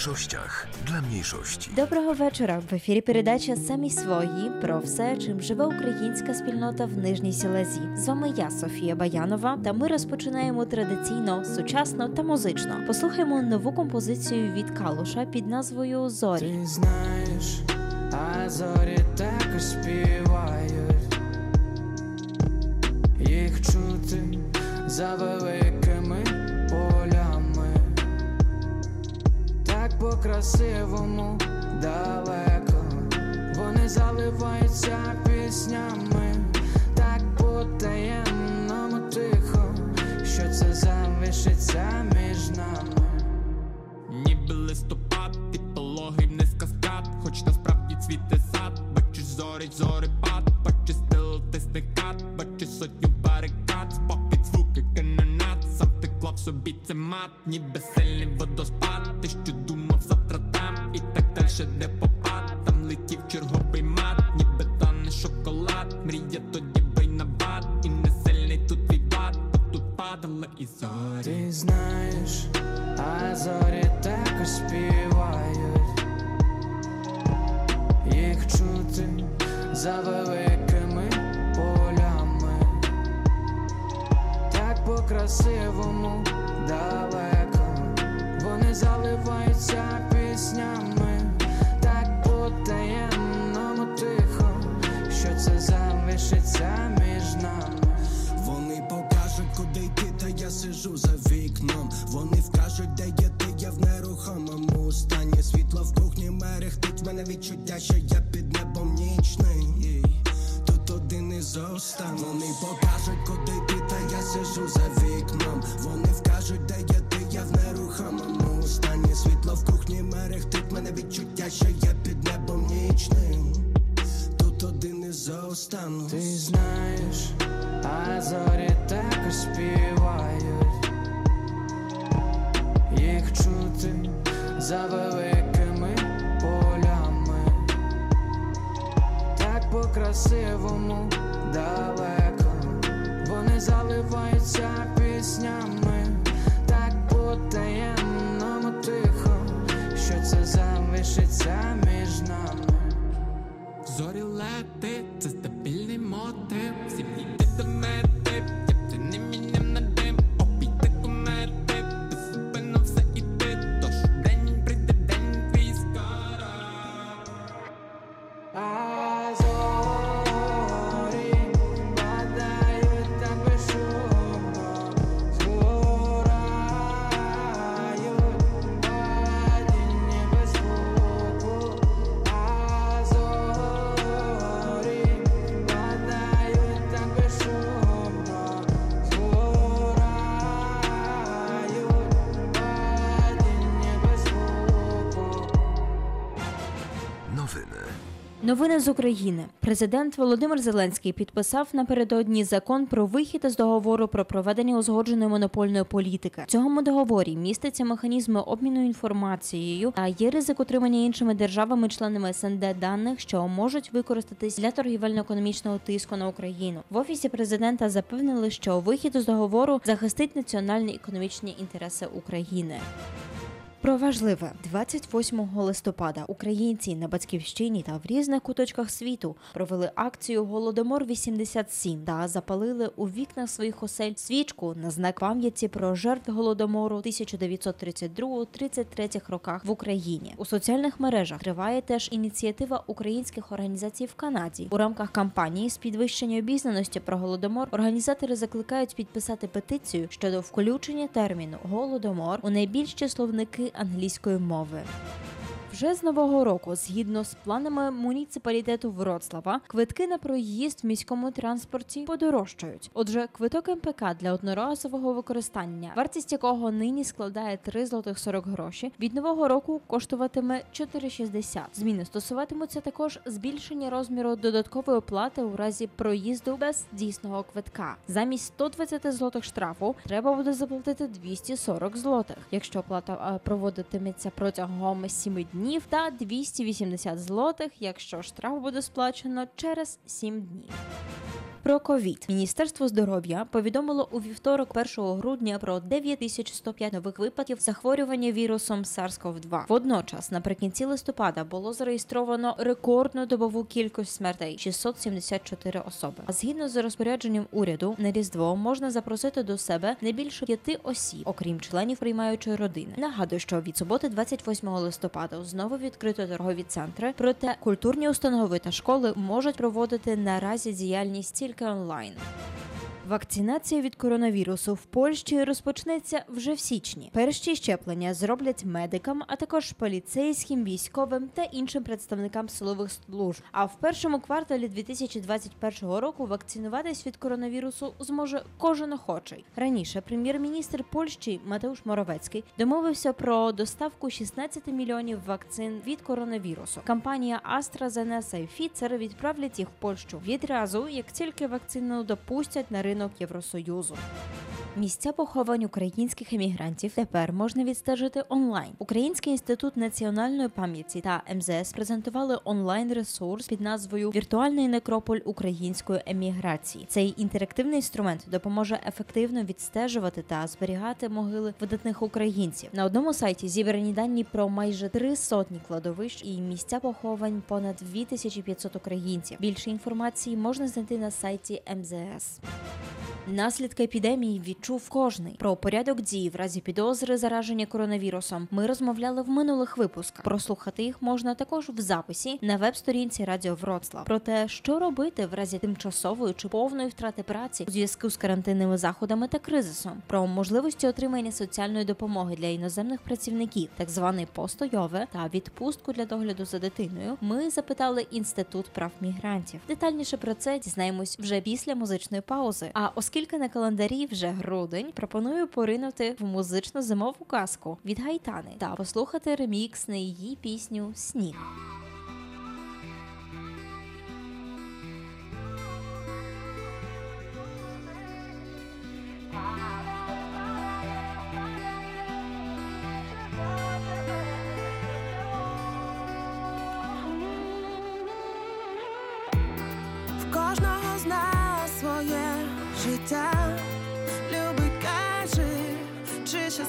mniejszościach dla mniejszości. Доброго вечора. В ефірі передача Самі свої про все, чим живе українська спільнота в Нижній Сілезі. З вами я, Софія Баянова, та ми розпочинаємо традиційно, сучасно та музично. Послухаємо нову композицію від Калуша під назвою Зорі. Ти знаєш, а зорі також співають, їх чути за великими по-красивому далеко, вони заливаються піснями, так по-таємному тихо, що це залишиться між нами. Ніби листопад, ти пологий вниз каскад, хоч насправді цвіте сад, бачиш зорі, зорепад, бачиш стил, ти сникат, бачиш сотню барикад, спопід звуки канонат, сам ти клав собі це мат, ніби сильний водоспад, за великими полями, так по-красивому далеко, вони заливаються піснями, так по-таємному тихо, що це залишиться між нами. Вони покажуть, куди йти, та я сижу за вікном. Вони вкажуть, де є ти, я в нерухомому стані. Світло в кухні мерехтить, мене відчуття, що я останніх Вони покажуть, куди йти, та я сижу за вікном. Вони вкажуть, де є ти, я в нерухомому стані. Світло в кухні мерехтить, мене відчуття, що я під небом нічним. Тут один із останніх Ти знаєш, а зорі також співають, їх чути за великими полями, так по-красивому далеко, вони заливаються піснями, так по-таємному З України. Президент Володимир Зеленський підписав напередодні закон про вихід із договору про проведення узгодженої монопольної політики. В цьому договорі містяться механізми обміну інформацією та є ризик отримання іншими державами-членами СНД даних, що можуть використатись для торгівельно-економічного тиску на Україну. В офісі президента запевнили, що вихід із договору захистить національні економічні інтереси України. Про важливе 28 листопада українці на батьківщині та в різних куточках світу провели акцію Голодомор 87 та запалили у вікнах своїх осель свічку на знак пам'яті про жертв голодомору 1932-33 роках в Україні. У соціальних мережах триває теж ініціатива українських організацій в Канаді. У рамках кампанії з підвищення обізнаності про голодомор організатори закликають підписати петицію щодо включення терміну голодомор у найбільші словники англійської мови. Вже з нового року, згідно з планами муніципалітету Вроцлава, квитки на проїзд в міському транспорті подорожчають. Отже, квиток МПК для одноразового використання, вартість якого нині складає 3 злотих 40 гроші, від нового року коштуватиме 4,60. Зміни стосуватимуться також збільшення розміру додаткової оплати у разі проїзду без дійсного квитка. Замість 120 злотих штрафу треба буде заплатити 240 злотих. Якщо оплата е, проводитиметься протягом 7 днів та 280 злотих, якщо штраф буде сплачено через 7 днів. Про ковід Міністерство здоров'я повідомило у вівторок, 1 грудня, про 9105 нових випадків захворювання вірусом SARS-CoV-2. Водночас, наприкінці листопада, було зареєстровано рекордну добову кількість смертей 674 особи. А згідно з розпорядженням уряду, на різдво можна запросити до себе не більше п'яти осіб, окрім членів приймаючої родини. Нагадую, що від суботи, 28 листопада, знову відкрито торгові центри. Проте культурні установи та школи можуть проводити наразі діяльність тільки онлайн. Вакцинація від коронавірусу в Польщі розпочнеться вже в січні. Перші щеплення зроблять медикам, а також поліцейським, військовим та іншим представникам силових служб. А в першому кварталі 2021 року вакцинуватись від коронавірусу зможе кожен охочий. Раніше прем'єр-міністр Польщі Матeusz Моровецький домовився про доставку 16 мільйонів вакцин від коронавірусу. Компанія AstraZeneca і Pfizer відправлять їх в Польщу відразу, як тільки вакцину допустять на ринок Євросоюзу. Місця поховань українських емігрантів тепер можна відстежити онлайн. Український інститут національної пам'яті та МЗС презентували онлайн ресурс під назвою Віртуальний некрополь української еміграції. Цей інтерактивний інструмент допоможе ефективно відстежувати та зберігати могили видатних українців. На одному сайті зібрані дані про майже три сотні кладовищ і місця поховань понад 2500 українців. Більше інформації можна знайти на сайті МЗС. Наслідки епідемії відчув кожний про порядок дій в разі підозри зараження коронавірусом. Ми розмовляли в минулих випусках. Прослухати їх можна також в записі на веб-сторінці Радіо Вроцлав. Про те, що робити в разі тимчасової чи повної втрати праці у зв'язку з карантинними заходами та кризисом, про можливості отримання соціальної допомоги для іноземних працівників, так званий постойове та відпустку для догляду за дитиною. Ми запитали інститут прав мігрантів. Детальніше про це дізнаємось вже після музичної паузи. А оскільки на календарі вже грудень, пропоную поринути в музичну зимову казку від Гайтани та послухати ремікс на її пісню Сніг. Чи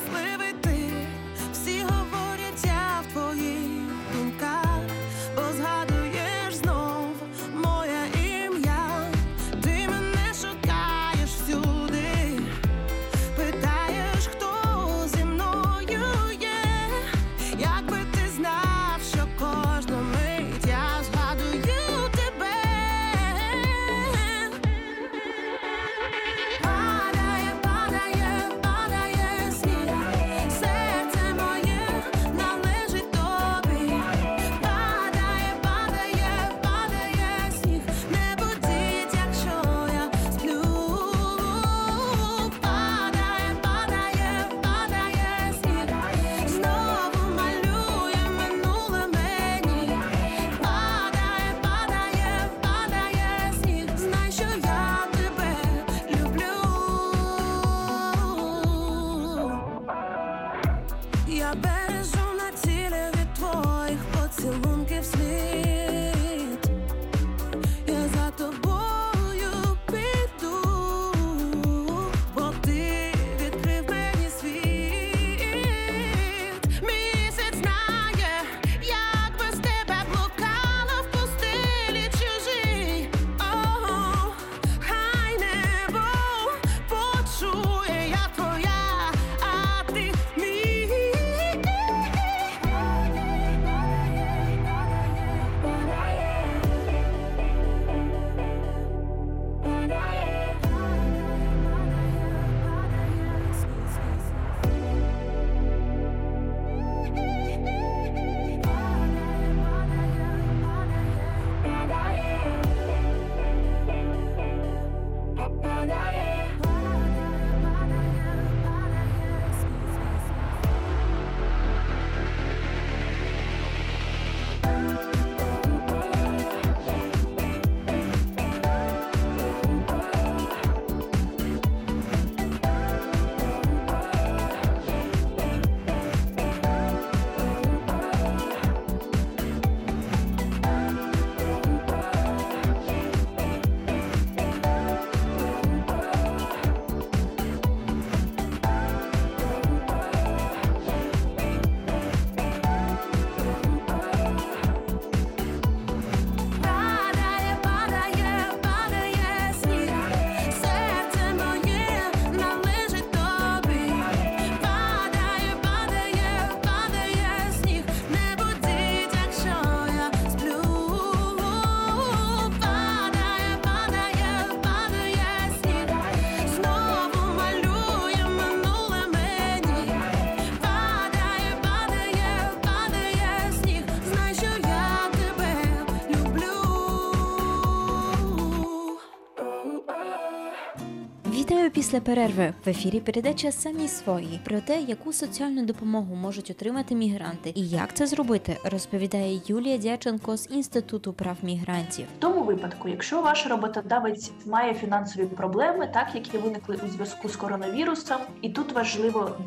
після перерви в ефірі передача самі свої про те, яку соціальну допомогу можуть отримати мігранти і як це зробити, розповідає Юлія Дяченко з інституту прав мігрантів. В тому випадку, якщо ваш роботодавець має фінансові проблеми, так які виникли у зв'язку з коронавірусом, і тут важливо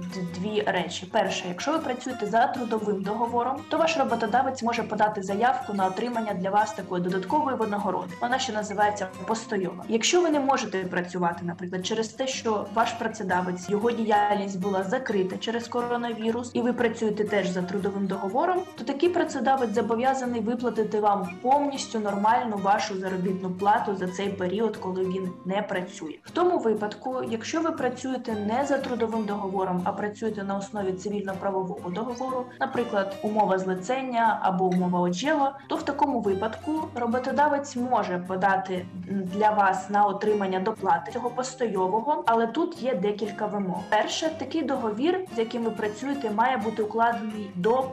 дві речі: перше, якщо ви працюєте за трудовим договором, то ваш роботодавець може подати заявку на отримання для вас такої додаткової винагороди. Вона ще називається постойова. Якщо ви не можете працювати, наприклад, через те, що ваш працедавець його діяльність була закрита через коронавірус, і ви працюєте теж за трудовим договором, то такий працедавець зобов'язаний виплатити вам повністю нормальну вашу заробітну плату за цей період, коли він не працює. В тому випадку, якщо ви працюєте не за трудовим договором, а працюєте на основі цивільно-правового договору, наприклад, умова злицення або умова оджело, то в такому випадку роботодавець може подати для вас на отримання доплати цього постойового, але тут є декілька вимог. Перше, такий договір, з яким ви працюєте, має бути укладений до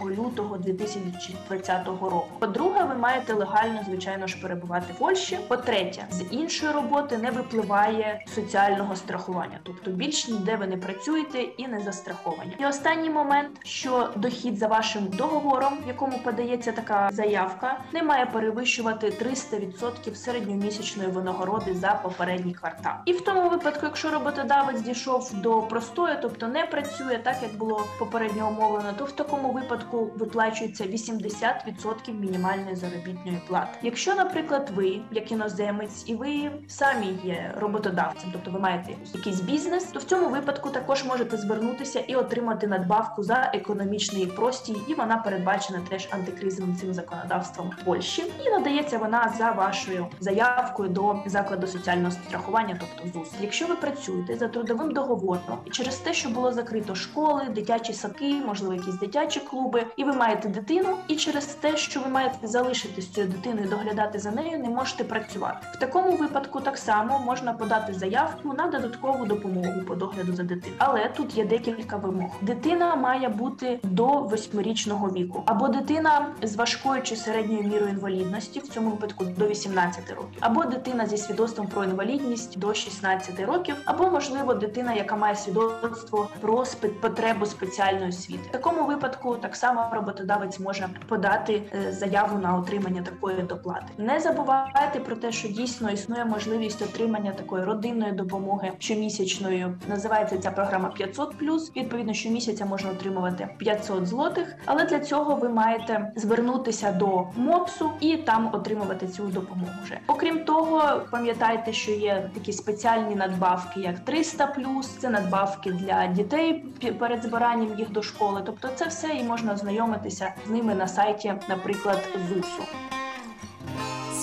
1 лютого 2020 року. По-друге, ви маєте легально, звичайно ж, перебувати в Польщі. По-третє, з іншої роботи не випливає соціального страхування, тобто більш ніде ви не працюєте і не застраховані. І останній момент, що дохід за вашим договором, в якому подається така заявка, не має перевищувати 300% середньомісячної винагороди за попередній квартал. І в тому випадку, якщо роботодавець дійшов до простої, тобто не працює так, як було попередньо умовлено, то в такому випадку виплачується 80% мінімальної заробітної плати. Якщо, наприклад, ви як іноземець і ви самі є роботодавцем, тобто ви маєте якийсь бізнес, то в цьому випадку також можете звернутися і отримати надбавку за економічний простій, і вона передбачена теж антикризовим цим законодавством Польщі. І надається вона за вашою заявкою до закладу соціального страхування, тобто ЗУС. Якщо ви працюєте за трудовим договором і через те, що було закрито школи, дитячі садки, можливо, якісь дитячі клуби, і ви маєте дитину, і через те, що ви маєте залишитись з цією дитиною, доглядати за нею, не можете працювати. В такому випадку так само можна подати заявку на додаткову допомогу по догляду за дитиною. Але тут є декілька вимог. Дитина має бути до восьмирічного віку, або дитина з важкою чи середньою мірою інвалідності, в цьому випадку до 18 років, або дитина зі свідоцтвом про інвалідність до 16 років, або можливо дитина, яка має свідоцтво про потребу спеціальної освіти. В такому випадку так само роботодавець може подати е, заяву на отримання такої доплати. Не забувайте про те, що дійсно існує можливість отримання такої родинної допомоги щомісячної. Називається ця програма 500 Відповідно, щомісяця можна отримувати 500 злотих, але для цього ви маєте звернутися до МОПСу і там отримувати цю допомогу. Вже окрім того, пам'ятайте, що є такі спеціальні надбавки, як 300 Це надбавки для дітей перед збиранням їх до школи. Тобто, це все і можна ознайомитися з ними на сайті, наприклад, ЗУСу.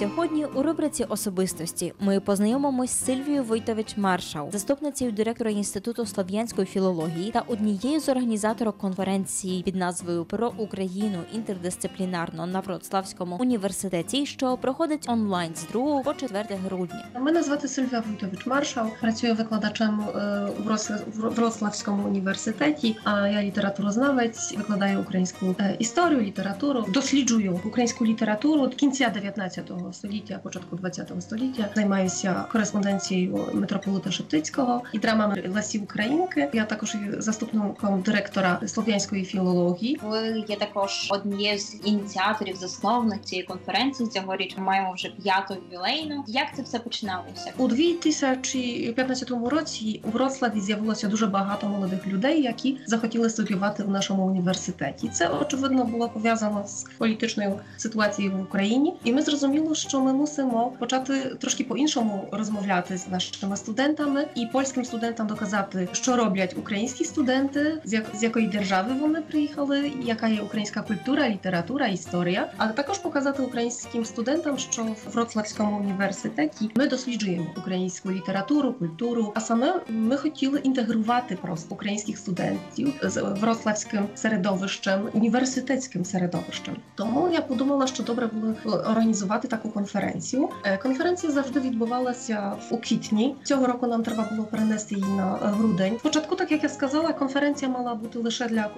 Сьогодні у рубриці особистості ми познайомимось з Сильвією Войтович Маршал, заступницею директора інституту слов'янської філології та однією з організаторок конференції під назвою Про Україну інтердисциплінарно на Вроцлавському університеті, що проходить онлайн з 2 по 4 грудня. Мене звати Сильвія Войтович Маршал. Працюю викладачем е, у в Вроцлавському університеті. А я літературознавець, викладаю українську е, історію, літературу, досліджую українську літературу кінця 19 століття, початку 20 століття. Займаюся кореспонденцією митрополита Шептицького і драмами Лесі Українки. Я також є заступником директора слов'янської філології. Ви є також однією з ініціаторів, засновник цієї конференції. Цьогоріч ми маємо вже п'яту ювілейну. Як це все починалося? У 2015 році у Вроцлаві з'явилося дуже багато молодих людей, які захотіли студіювати в нашому університеті. Це очевидно було пов'язано з політичною ситуацією в Україні, і ми зрозуміли, що ми мусимо почати трошки по-іншому розмовляти з нашими студентами і польським студентам доказати, що роблять українські студенти, з, як, з якої держави вони приїхали, яка є українська культура, література, історія, але також показати українським студентам, що в Вроцлавському університеті ми досліджуємо українську літературу, культуру. А саме ми хотіли інтегрувати просто українських студентів з вроцлавським середовищем, університетським середовищем. Тому я подумала, що добре було організувати таку конференцію. Е, Конференція завжди відбувалася у квітні. Цього року нам треба було перенести її на е, грудень. Спочатку, так як я сказала, конференція мала бути лише для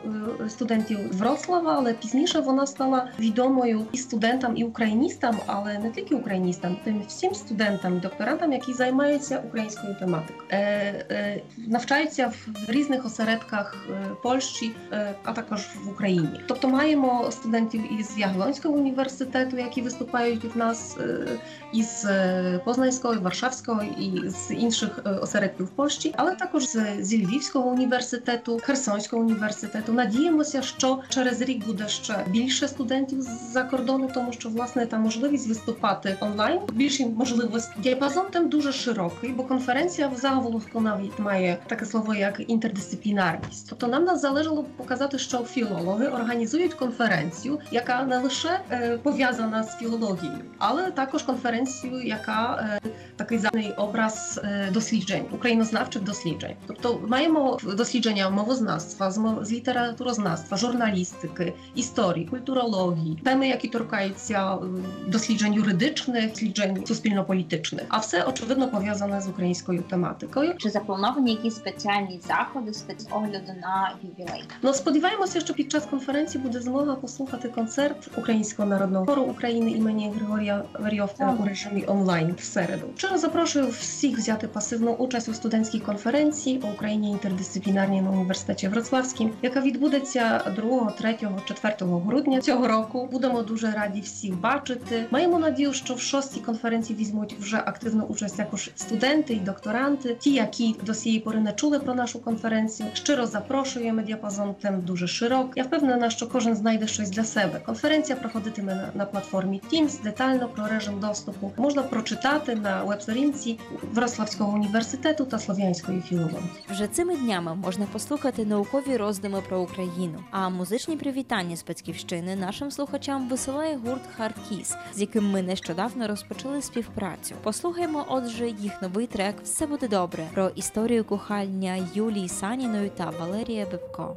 е, студентів Вроцлава, але пізніше вона стала відомою і студентам, і україністам, але не тільки україністам, тим всім студентам, докторантам, які займаються українською тематикою, навчаються в різних осередках Польщі, а також в Україні. Тобто маємо студентів із Ягелонського університету, які виступають в нас е, із е, Познанського, Варшавського і з інших е, осередків Польщі, але також зі Львівського університету, Херсонського університету. Надіємося, що через рік буде ще більше студентів з-за кордону, тому що власне та можливість виступати онлайн більші можливості. Діапазон там дуже широкий, бо конференція в заголовку навіть має таке слово як інтердисциплінарність. Тобто нам нас залежало показати, що філологи організують конференцію, яка не лише е, пов'язана з філологією, але також конференцію, яка е, такий загальний образ е, досліджень, українознавчих досліджень. Тобто маємо дослідження мовознавства, з, мов- з літературознавства, журналістики, історії, культурології, теми, які торкаються е, досліджень юридичних, досліджень суспільно-політичних, а все очевидно пов'язане з українською тематикою. Чи заплановані якісь спеціальні заходи з огляду на ювілей? Ну сподіваємося, що під час конференції буде змога послухати концерт Українського народного хору України імені Григорія Верйовка у режимі онлайн в середу. Щиро запрошую всіх взяти пасивну участь у студентській конференції по Україні інтердисциплінарній на університеті Вроцлавській, яка відбудеться 2, 3, 4 грудня цього року. Будемо дуже раді всіх бачити. Маємо надію, що в шостій конференції візьмуть вже активну участь також студенти і докторанти, ті, які до цієї пори не чули про нашу конференцію. Щиро запрошуємо діапазон тем дуже широк. Я впевнена, що кожен знайде щось для себе. Конференція проходитиме на, на платформі Teams. Детально про режим доступу можна прочитати на веб-сторінці Вроцлавського університету та слов'янської філології. Вже цими днями можна послухати наукові роздуми про Україну. А музичні привітання з батьківщини нашим слухачам висилає гурт Хардкіс, з яким ми нещодавно розпочали співпрацю. Послухаймо, отже, їх новий трек Все буде добре про історію кохання Юлії Саніної та Валерія Бебко.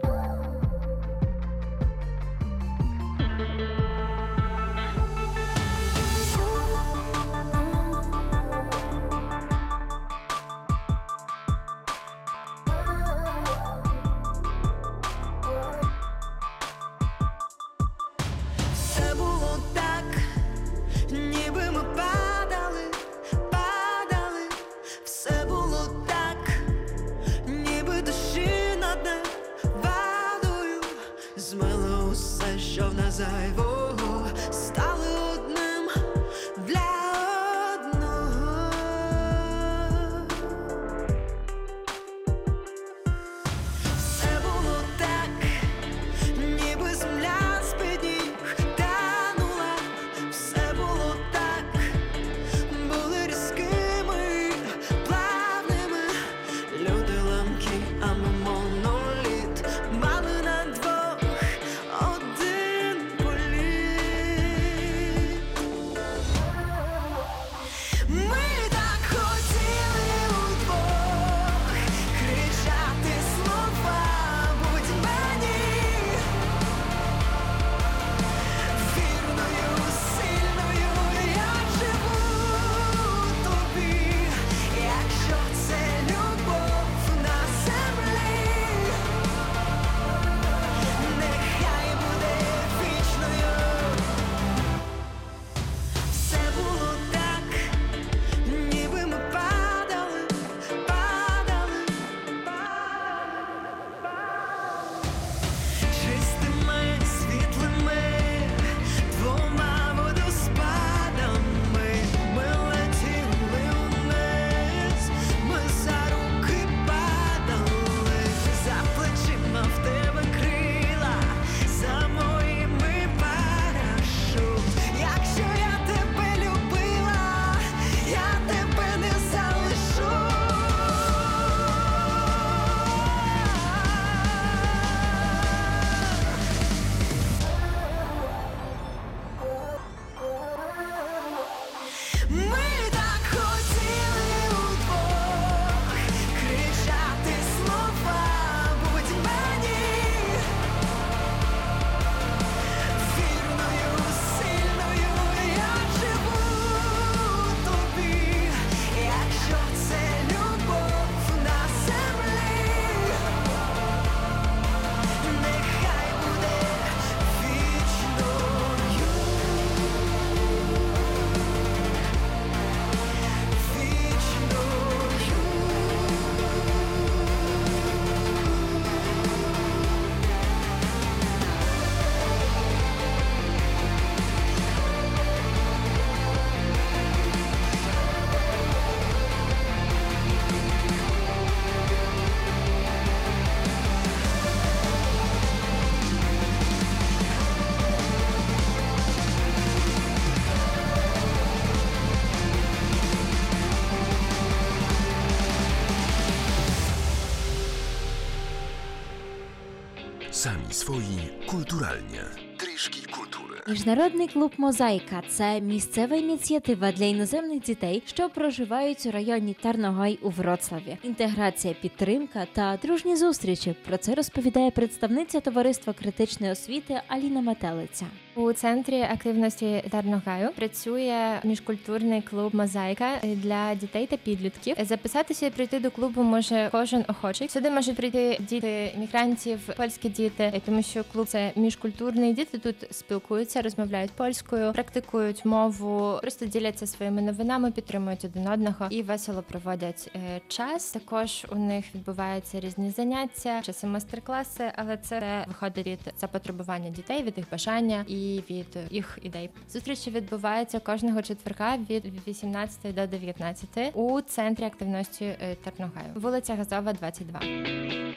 Kulturalnie. Трішки культури. Міжнародний клуб Мозаїка це місцева ініціатива для іноземних дітей, що проживають у районі Тарногай у Вроцлаві. Інтеграція, підтримка та дружні зустрічі. Про це розповідає представниця товариства критичної освіти Аліна Метелиця. У центрі активності Тарногаю працює міжкультурний клуб Мозаїка для дітей та підлітків. Записатися і прийти до клубу може кожен охочий. Сюди можуть прийти діти мігрантів, польські діти, тому що клуб це міжкультурний. Діти тут спілкуються, розмовляють польською, практикують мову, просто діляться своїми новинами, підтримують один одного і весело проводять е, час. Також у них відбуваються різні заняття, часи майстер-класи, але це виходить від запотребування дітей, від їх бажання і від їх ідей. Зустрічі відбуваються кожного четверга від 18 до 19 у центрі активності е, Тарногаю, вулиця Газова, 22.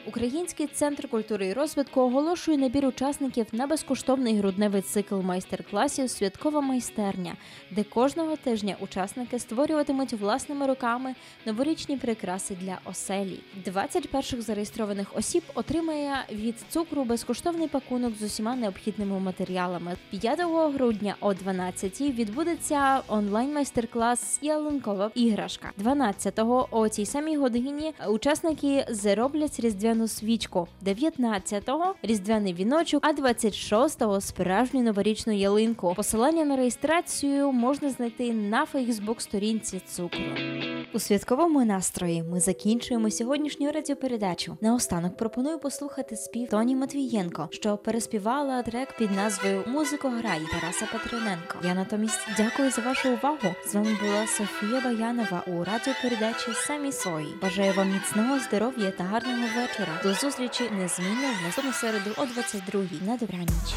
Український центр культури і розвитку оголошує набір учасників на безкоштовний грудневий цикл майстер-класів Святкова майстерня, де кожного тижня учасники створюватимуть власними руками новорічні прикраси для оселі. 20 перших зареєстрованих осіб отримає від цукру безкоштовний пакунок з усіма необхідними матеріалами. 5 грудня о 12 відбудеться онлайн майстер-клас Ялинкова іграшка. 12-го о цій самій годині учасники зароблять різдвяну свічку. 19-го різдвяний віночок, а 26-го справжню новорічну ялинку. Посилання на реєстрацію можна знайти на Фейсбук сторінці цукру. У святковому настрої ми закінчуємо сьогоднішню радіопередачу. Наостанок пропоную послухати спів Тоні Матвієнко, що переспівала трек під назвою Музико грай Тараса Петриненко. Я натомість дякую за вашу увагу. З вами була Софія Баянова у радіопередачі Самі свої. Бажаю вам міцного здоров'я та гарного вечора. До зустрічі незмінно в наступну середу о 22-й. На добраніч.